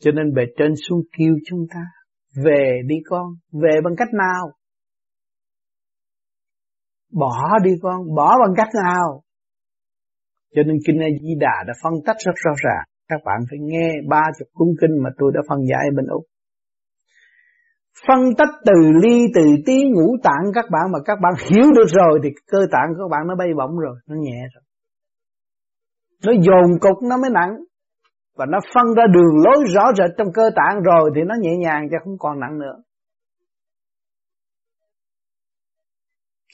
Cho nên bề trên xuống kêu chúng ta, về đi con, về bằng cách nào? Bỏ đi con, bỏ bằng cách nào? Cho nên kinh A Di Đà đã phân tách rất rõ ràng. Các bạn phải nghe ba chục cuốn kinh mà tôi đã phân giải bên úc phân tách từ ly, từ tí ngũ tạng các bạn mà các bạn hiểu được rồi thì cơ tạng của các bạn nó bay bổng rồi, nó nhẹ rồi. Nó dồn cục, nó mới nặng. Và nó phân ra đường lối rõ rệt trong cơ tạng rồi thì nó nhẹ nhàng chứ không còn nặng nữa.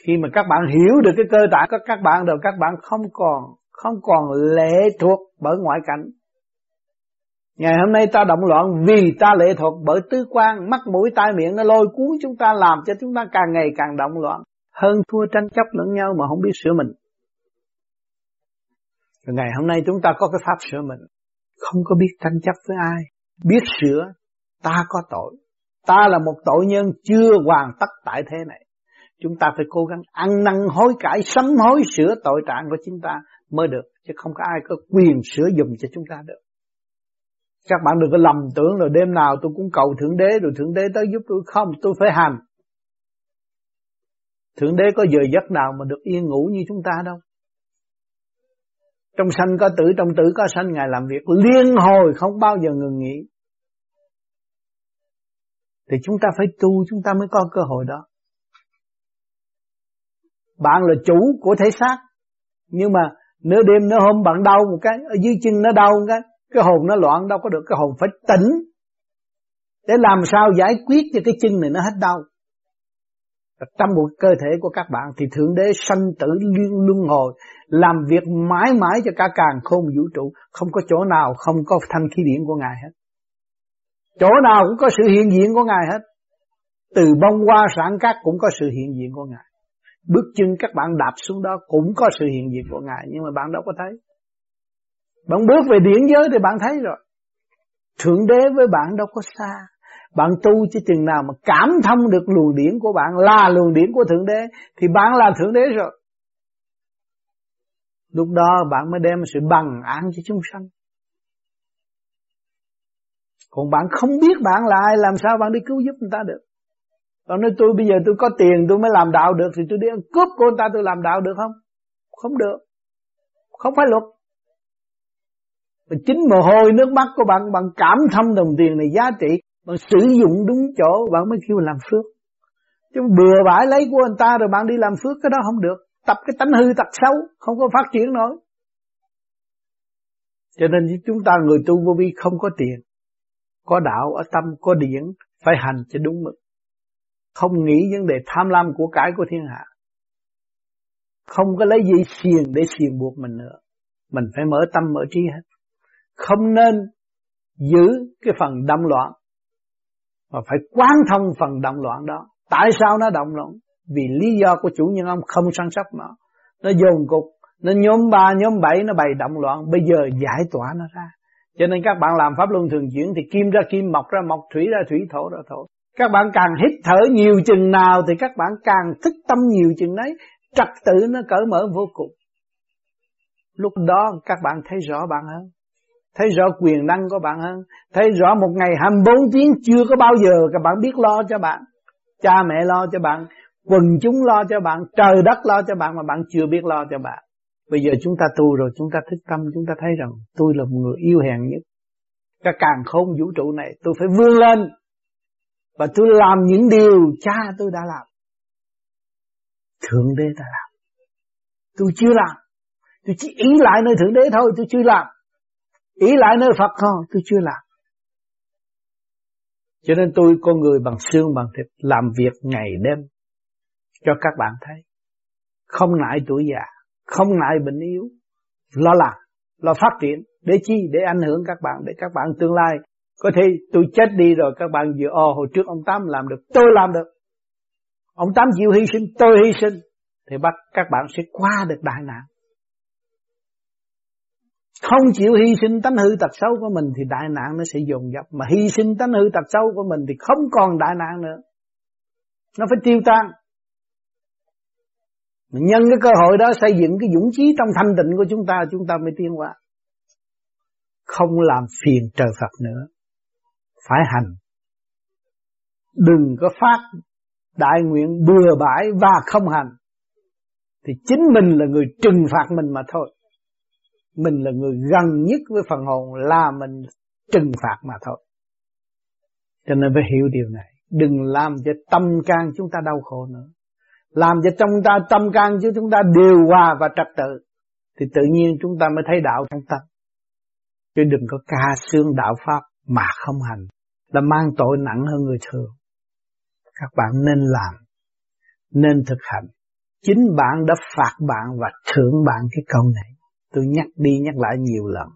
Khi mà các bạn hiểu được cái cơ tạng của các bạn rồi, các bạn không còn không còn lệ thuộc bởi ngoại cảnh. Ngày hôm nay ta động loạn vì ta lệ thuộc bởi tứ quan, mắt mũi tai miệng nó lôi cuốn chúng ta làm cho chúng ta càng ngày càng động loạn. Hơn thua tranh chấp lẫn nhau mà không biết sửa mình. Rồi ngày hôm nay chúng ta có cái pháp sửa mình. Không có biết tranh chấp với ai. Biết sửa, ta có tội. Ta là một tội nhân chưa hoàn tất tại thế này. Chúng ta phải cố gắng ăn năn hối cải, sám hối sửa tội trạng của chúng ta mới được. Chứ không có ai có quyền sửa dùm cho chúng ta được. Các bạn đừng có lầm tưởng rồi đêm nào tôi cũng cầu Thượng Đế rồi Thượng Đế tới giúp tôi không, tôi phải hành. Thượng Đế có giờ giấc nào mà được yên ngủ như chúng ta đâu. Trong sanh có tử, trong tử có sanh Ngài làm việc liên hồi không bao giờ ngừng nghỉ. Thì chúng ta phải tu chúng ta mới có cơ hội đó. Bạn là chủ của thể xác Nhưng mà nửa đêm nửa hôm bạn đau một cái Ở dưới chân nó đau một cái cái hồn nó loạn đâu có được, Cái hồn phải tỉnh. Để làm sao giải quyết cho cái chân này nó hết đau. Trong một cơ thể của các bạn Thì Thượng Đế sanh tử liên luân hồi, Làm việc mãi mãi cho cả càng khôn vũ trụ. Không có chỗ nào, không có thanh khí điển của Ngài hết. Chỗ nào cũng có sự hiện diện của Ngài hết. Từ bông hoa sản cát cũng có sự hiện diện của Ngài. Bước chân các bạn đạp xuống đó cũng có sự hiện diện của Ngài, Nhưng mà bạn đâu có thấy bạn bước về điển giới thì bạn thấy rồi. Thượng đế với bạn đâu có xa. Bạn tu chứ chừng nào mà cảm thông được luồng điển của bạn, là luồng điển của Thượng đế, thì bạn là Thượng đế rồi. Lúc đó bạn mới đem sự bằng án cho chúng sanh. Còn bạn không biết bạn là ai, làm sao bạn đi cứu giúp người ta được. Bạn nói, tôi bây giờ tôi có tiền, tôi mới làm đạo được, thì tôi đi ăn cướp của người ta, tôi làm đạo được không? Không được. Không phải luật. Và chính mồ hôi nước mắt của bạn Bạn cảm thâm đồng tiền này giá trị, Bạn sử dụng đúng chỗ, Bạn mới kêu làm phước. Chứ bừa bãi lấy của người ta rồi bạn đi làm phước, cái đó không được. Tập cái tánh hư tật xấu, không có phát triển nổi. Cho nên chúng ta người tu vô vi không có tiền, có đạo ở tâm, có điển, phải hành cho đúng mực. Không nghĩ vấn đề tham lam của cải của thiên hạ. Không có lấy dây xiềng để xiềng buộc mình nữa. Mình phải mở tâm, mở trí hết không nên giữ cái phần động loạn, mà phải quán thông phần động loạn đó. Tại sao nó động loạn? Vì lý do của chủ nhân ông không săn sóc nó. Nó dồn cục, nó nhóm ba, nhóm bảy, nó bày động loạn, bây giờ giải tỏa nó ra. Cho nên các bạn làm pháp luân thường chuyển thì kim ra kim, mọc ra mọc, thủy ra thủy, thổ ra thổ. Các bạn càng hít thở nhiều chừng nào thì các bạn càng thức tâm nhiều chừng đấy. Trật tự nó cởi mở vô cùng. Lúc đó các bạn thấy rõ bạn hơn thấy rõ quyền năng của bạn hơn. Thấy rõ một ngày 24 tiếng chưa có bao giờ các bạn biết lo cho bạn. Cha mẹ lo cho bạn, quần chúng lo cho bạn, trời đất lo cho bạn mà bạn chưa biết lo cho bạn. Bây giờ chúng ta tu rồi, chúng ta thích tâm, chúng ta thấy rằng tôi là một người yêu hèn nhất. Cả càng khôn vũ trụ này, tôi phải vươn lên. Và tôi làm những điều cha tôi đã làm. Thượng đế đã làm. Tôi chưa làm. Tôi chỉ ý lại nơi thượng đế thôi, tôi chưa làm ý lại nơi phật không, tôi chưa làm cho nên tôi con người bằng xương bằng thịt làm việc ngày đêm cho các bạn thấy. Không ngại tuổi già, không ngại bệnh yếu, lo làm, lo phát triển. Để chi? Để ảnh hưởng các bạn, để các bạn tương lai. Có thể tôi chết đi rồi các bạn vừa ồ hồi trước ông Tám làm được, tôi làm được. Ông Tám chịu hy sinh, tôi hy sinh. Thì bắt các bạn sẽ qua được đại nạn. Không chịu hy sinh tánh hư tật xấu của mình thì đại nạn nó sẽ dồn dập. Mà hy sinh tánh hư tật xấu của mình thì không còn đại nạn nữa. Nó phải tiêu tan. Mình nhân cái cơ hội đó xây dựng cái dũng chí trong thanh tịnh của chúng ta, chúng ta mới tiến qua. Không làm phiền trời Phật nữa. Phải hành. Đừng có phát đại nguyện bừa bãi và không hành. Thì chính mình là người trừng phạt mình mà thôi. Mình là người gần nhất với phần hồn là mình trừng phạt mà thôi. Cho nên phải hiểu điều này. Đừng làm cho tâm can chúng ta đau khổ nữa. Làm cho trong ta, tâm can chứ chúng ta điều hòa và trật tự, thì tự nhiên chúng ta mới thấy đạo trong tâm chứ đừng có ca xương đạo pháp mà không hành, là mang tội nặng hơn người thường. Các bạn nên làm, nên thực hành. Chính bạn đã phạt bạn và thưởng bạn cái câu này tôi nhắc đi nhắc lại nhiều lần.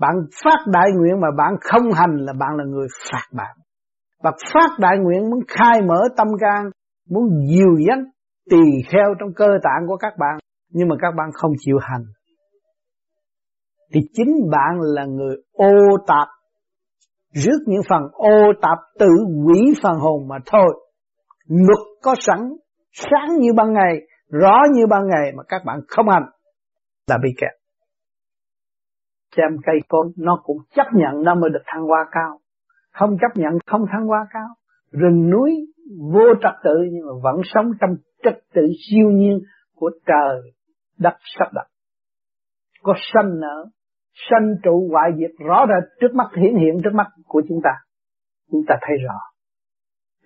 Bạn phát đại nguyện mà bạn không hành là bạn là người phạt bạn. Và phát đại nguyện muốn khai mở tâm can, muốn dìu dắt, tỳ kheo trong cơ tạng của các bạn, nhưng mà các bạn không chịu hành. Thì chính bạn là người ô tạp, rước những phần ô tạp tự quỷ phần hồn mà thôi. Luật có sẵn, sáng như ban ngày, rõ như ban ngày mà các bạn không hành là bị kẹt. Xem cây con nó cũng chấp nhận nó mới được thăng hoa cao. Không chấp nhận, không thăng hoa cao. Rừng núi vô trật tự nhưng mà vẫn sống trong trật tự siêu nhiên của trời đất sắp đặt. Có sanh nở, sanh trụ hoại diệt rõ rệt trước mắt, hiển hiện trước mắt của chúng ta. Chúng ta thấy rõ.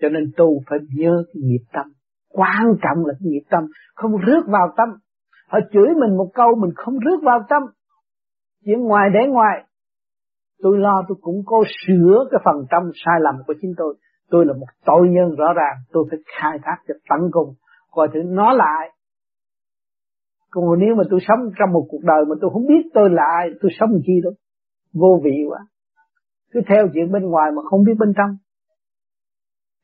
Cho nên tu phải nhớ cái nghiệp tâm, quan trọng là cái nghiệp tâm, không rước vào tâm họ chửi mình một câu mình không rước vào tâm. Chuyện ngoài để ngoài. Tôi lo tôi cũng cố sửa cái phần tâm sai lầm của chính tôi. Tôi là một tội nhân rõ ràng. Tôi phải khai thác cho tận cùng. Coi thử nó lại. Còn nếu mà tôi sống trong một cuộc đời mà tôi không biết tôi là ai, tôi sống chi đâu vô vị quá. Cứ theo chuyện bên ngoài mà không biết bên trong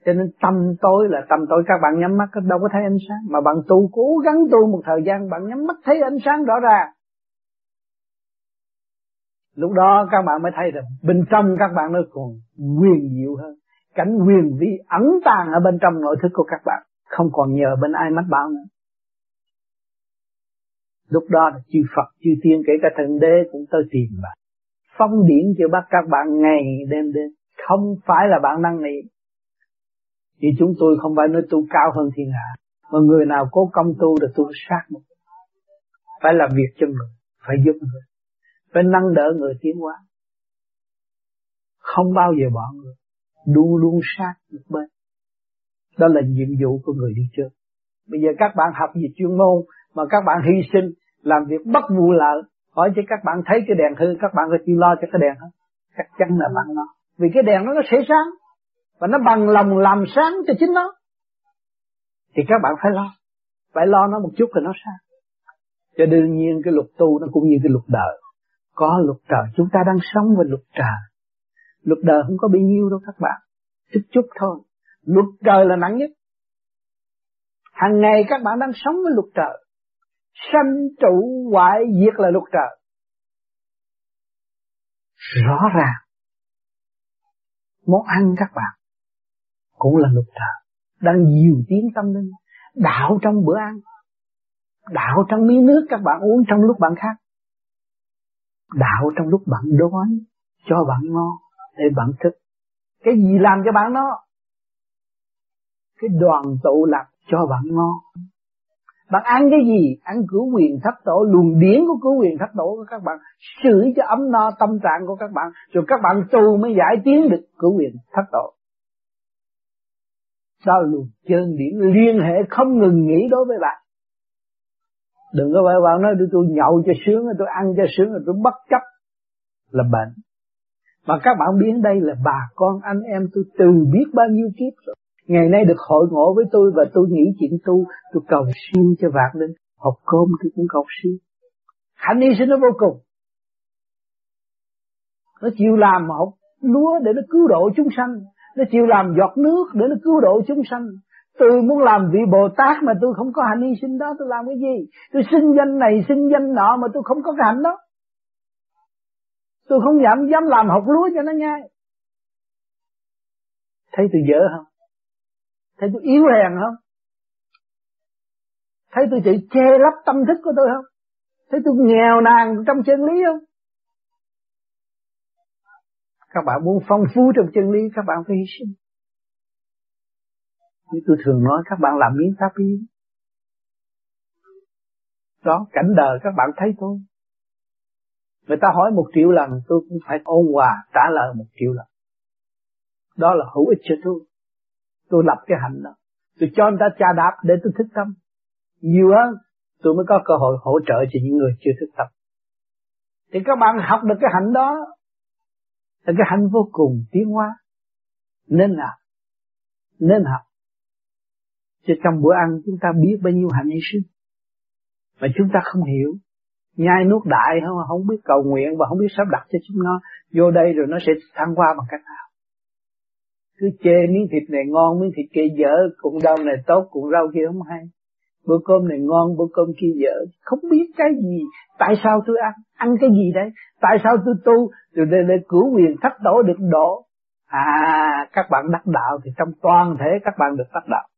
cho nên tâm tối là tâm tối. Các bạn nhắm mắt, đâu có thấy ánh sáng. Mà bạn tu cố gắng tu một thời gian, bạn nhắm mắt thấy ánh sáng rõ ràng. Lúc đó các bạn mới thấy được, bên trong các bạn nó còn quyền diệu hơn. Cảnh quyền vi ẩn tàng ở bên trong nội thức của các bạn, không còn nhờ bên ai mắt bảo nữa. Lúc đó là chư Phật, chư Tiên, kể cả thần đế cũng tới tìm bạn. Phong điển cho bắt các bạn ngày đêm đêm. Không phải là bạn năng niệm vì chúng tôi không phải nói tu cao hơn thiên hạ, mà người nào cố công tu là tu sát một phải làm việc cho người, phải giúp người, phải nâng đỡ người tiến hóa. Không bao giờ bỏ người, luôn luôn sát một bên. Đó là nhiệm vụ của người đi trước. Bây giờ các bạn học về chuyên môn, mà các bạn hy sinh, làm việc bất vụ lợi, hỏi cho các bạn thấy cái đèn hư, các bạn có chịu lo cho cái đèn không chắc chắn là bạn lo. Vì cái đèn nó nó sẽ sáng và nó bằng lòng làm sáng cho chính nó. Thì các bạn phải lo. Phải lo nó một chút thì nó sáng. Cho đương nhiên cái luật tu nó cũng như cái luật đời. Có luật trời, chúng ta đang sống với luật trời. Luật đời không có bao nhiêu đâu các bạn. Chút chút thôi. Luật trời là nặng nhất. Hàng ngày các bạn đang sống với luật trời. Sanh trụ hoại diệt là luật trời. Rõ ràng. Món ăn các bạn cũng là luật trời đang nhiều tiếng tâm linh, đạo trong bữa ăn, đạo trong miếng nước các bạn uống trong lúc bạn khát, đạo trong lúc bạn đói cho bạn ngon để bạn thức. Cái gì làm cho bạn nó cái đoàn tụ lập cho bạn ngon. Bạn ăn cái gì? Ăn cửu quyền thất tổ, luồng điển của cửu quyền thất tổ của các bạn, sưởi cho ấm no tâm trạng của các bạn, rồi các bạn tu mới giải tiến được cửu quyền thất tổ đó là luồng chân điển liên hệ không ngừng nghỉ đối với bạn. Đừng có vậy bạn nói tôi nhậu cho sướng tôi ăn cho sướng tôi bất chấp. Là bệnh. Mà các bạn biết đây là bà con, anh em tôi từ biết bao nhiêu kiếp rồi. Ngày nay được hội ngộ với tôi và tôi nghĩ chuyện tu, tôi cầu siêu cho vạn linh học cơm tôi cũng cầu siêu hạnh y sinh nó vô cùng. Nó chịu làm học lúa để nó cứu độ chúng sanh nó chịu làm giọt nước để nó cứu độ chúng sanh Tôi muốn làm vị Bồ Tát mà tôi không có hạnh hy sinh đó, tôi làm cái gì? Tôi sinh danh này, sinh danh nọ mà tôi không có cái hạnh đó. Tôi không dám dám làm học lúa cho nó nghe. Thấy tôi dở không? Thấy tôi yếu hèn không? Thấy tôi tự che lấp tâm thức của tôi không? Thấy tôi nghèo nàn trong chân lý không? Các bạn muốn phong phú trong chân lý các bạn phải hy sinh. Như tôi thường nói các bạn làm miếng pháp y. Đó, cảnh đời các bạn thấy thôi. Người ta hỏi một triệu lần tôi cũng phải ôn hòa trả lời một triệu lần. Đó là hữu ích cho tôi. Tôi lập cái hạnh đó. Tôi cho người ta trà đạp để tôi thức tâm. Nhiều hơn tôi mới có cơ hội hỗ trợ cho những người chưa thức tâm. Thì các bạn học được cái hạnh đó là cái hạnh vô cùng tiến hóa. Nên là Nên học. cho trong bữa ăn chúng ta biết bao nhiêu hạnh hy sinh. Mà chúng ta không hiểu. Nhai nuốt đại không, không biết cầu nguyện và không biết sắp đặt cho chúng nó. Vô đây rồi nó sẽ thăng qua bằng cách nào. Cứ chê miếng thịt này ngon, miếng thịt kia dở, cũng rau này tốt, cũng rau kia không hay. Bữa cơm này ngon, bữa cơm kia dở. Không biết cái gì. Tại sao tôi ăn? Ăn cái gì đấy? Tại sao tôi tu? từ để, để cửu quyền thất tổ được độ. À, các bạn đắc đạo thì trong toàn thể các bạn được đắc đạo.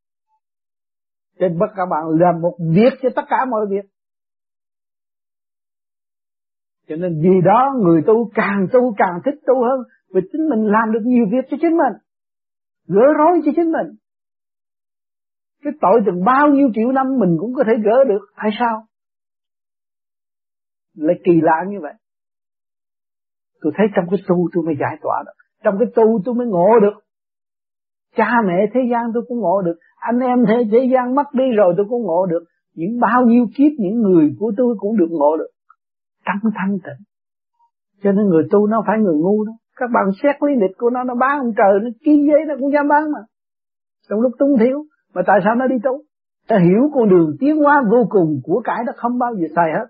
Trên bất các bạn làm một việc cho tất cả mọi việc. Cho nên vì đó người tu càng tu càng thích tu hơn. Vì chính mình làm được nhiều việc cho chính mình. Gỡ rối cho chính mình. Cái tội từng bao nhiêu triệu năm mình cũng có thể gỡ được. Tại sao? Lại kỳ lạ như vậy. Tôi thấy trong cái tu tôi mới giải tỏa được. Trong cái tu tôi mới ngộ được. Cha mẹ thế gian tôi cũng ngộ được anh em thế thế gian mất đi rồi tôi cũng ngộ được những bao nhiêu kiếp, những người của tôi cũng được ngộ được trong thanh tịnh cho nên người tu nó phải người ngu đó các bạn xét lý lịch của nó nó bán ông trời, nó ký giấy nó cũng dám bán mà trong lúc túng thiếu mà tại sao nó đi tu? Nó hiểu con đường tiến hóa vô cùng của cải nó không bao giờ xài hết.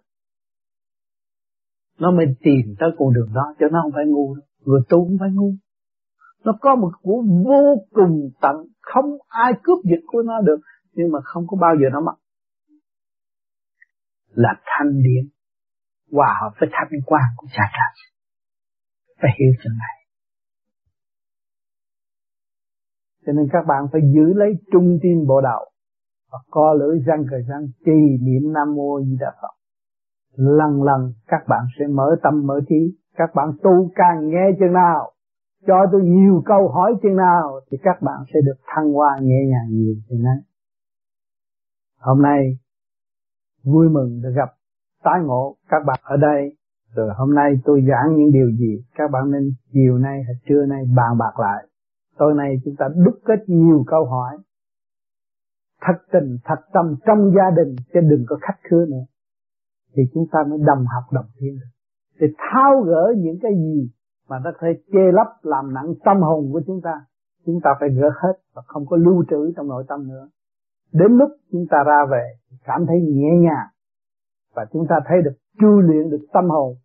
Nó mới tìm tới con đường đó, cho nó không phải ngu đâu. người tu cũng phải ngu. Nó có một của vô cùng tận, không ai cướp giật của nó được, nhưng mà không có bao giờ nó mất. Là thanh điển, hòa hợp với thanh quan của cha trời. Phải hiểu chuyện này. Cho nên các bạn phải giữ lấy trung tim bộ đầu và co lưỡi răng cờ răng, trì niệm nam mô di đà phật. Lần lần các bạn sẽ mở tâm mở trí, các bạn tu càng nghe chừng nào, cho tôi nhiều câu hỏi chừng nào, thì các bạn sẽ được thăng hoa nhẹ nhàng nhiều chừng ấy. Hôm nay vui mừng được gặp tái ngộ các bạn ở đây. Rồi hôm nay tôi giảng những điều gì, các bạn nên chiều nay hay trưa nay bàn bạc lại tối nay chúng ta đúc kết nhiều câu hỏi. Thật tình, thật tâm trong gia đình, chứ đừng có khách khứa nữa. Thì chúng ta mới đầm học đồng thiên được. Để tháo gỡ những cái gì mà nó thể chê lấp, làm nặng tâm hồn của chúng ta chúng ta phải gỡ hết và không có lưu trữ trong nội tâm nữa. Đến lúc chúng ta ra về cảm thấy nhẹ nhàng và chúng ta thấy được chui luyện được tâm hồn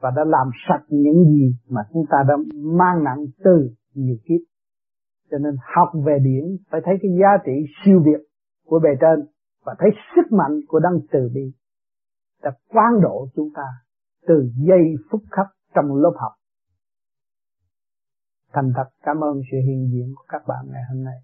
và đã làm sạch những gì mà chúng ta đã mang nặng từ nhiều kiếp cho nên học về điển, phải thấy cái giá trị siêu việt của bề trên và thấy sức mạnh của đấng từ bi. Đã quan độ chúng ta từ giây phút khắc trong lớp học. Thành thật cảm ơn sự hiện diện của các bạn ngày hôm nay.